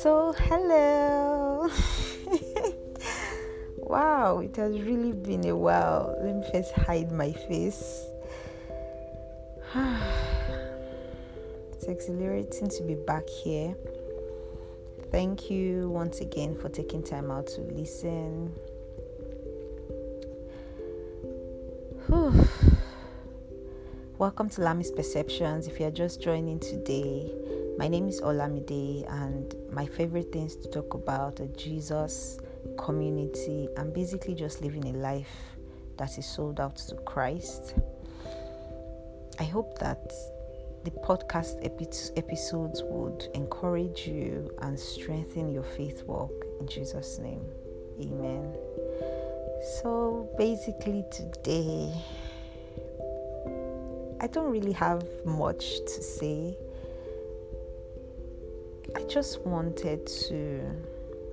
So, hello. wow, it has really been a while. Let me first hide my face. it's exhilarating to be back here. Thank you once again for taking time out to listen. Welcome to Lami's Perceptions. If you're just joining today, my name is Olamide, and my favorite things to talk about are Jesus, community, and basically just living a life that is sold out to Christ. I hope that the podcast epi- episodes would encourage you and strengthen your faith walk in Jesus' name. Amen. So basically, today, I don't really have much to say I just wanted to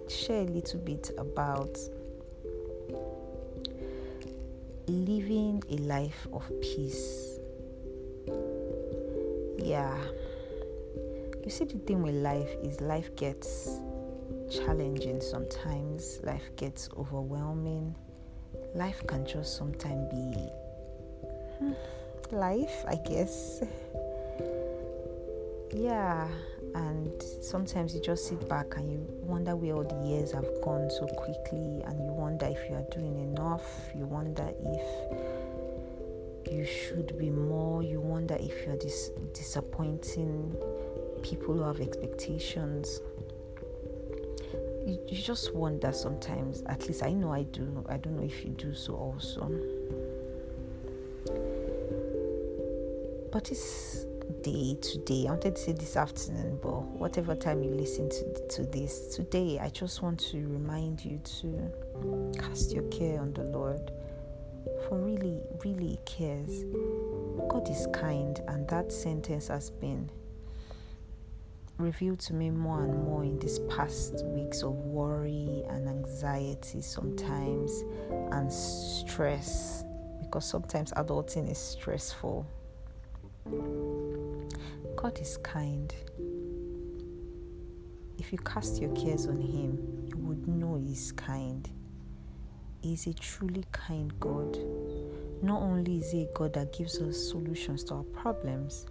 share a little bit about living a life of peace. Yeah. You see, the thing with life is life gets challenging sometimes, life gets overwhelming, life can just sometimes be hmm, life, I guess. Yeah, and sometimes you just sit back and you wonder where all the years have gone so quickly and you wonder if you are doing enough. You wonder if you should be more. You wonder if you're dis- disappointing people who have expectations. You, you just wonder sometimes. At least i know i do. I don't know if you do so also but it's day today. I wanted to say this afternoon, but whatever time you listen to, to this, today I just want to remind you to cast your care on the Lord. For really, really cares. God is kind, and that sentence has been revealed to me more and more in these past weeks of worry and anxiety sometimes and stress because sometimes adulting is stressful God is kind. If you cast your cares on Him, you would know He's kind. He is a truly kind God. Not only is He a God that gives us solutions to our problems,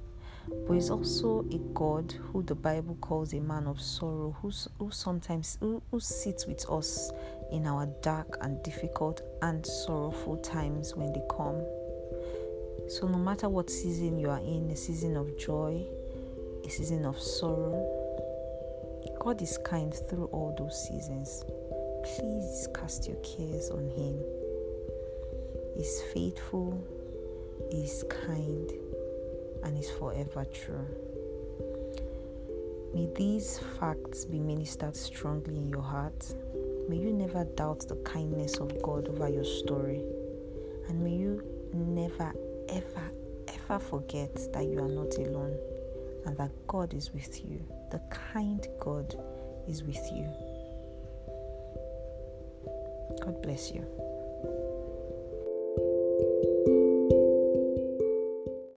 but He's also a God who the Bible calls a man of sorrow, who, who sometimes who, who sits with us in our dark and difficult and sorrowful times when they come. So, no matter what season you are in a season of joy, a season of sorrow God is kind through all those seasons. Please cast your cares on Him. He's faithful, He's kind, and He's forever true. May these facts be ministered strongly in your heart. May you never doubt the kindness of God over your story. And may you never, ever, ever forget that you are not alone and that God is with you. The kind God is with you. God bless you.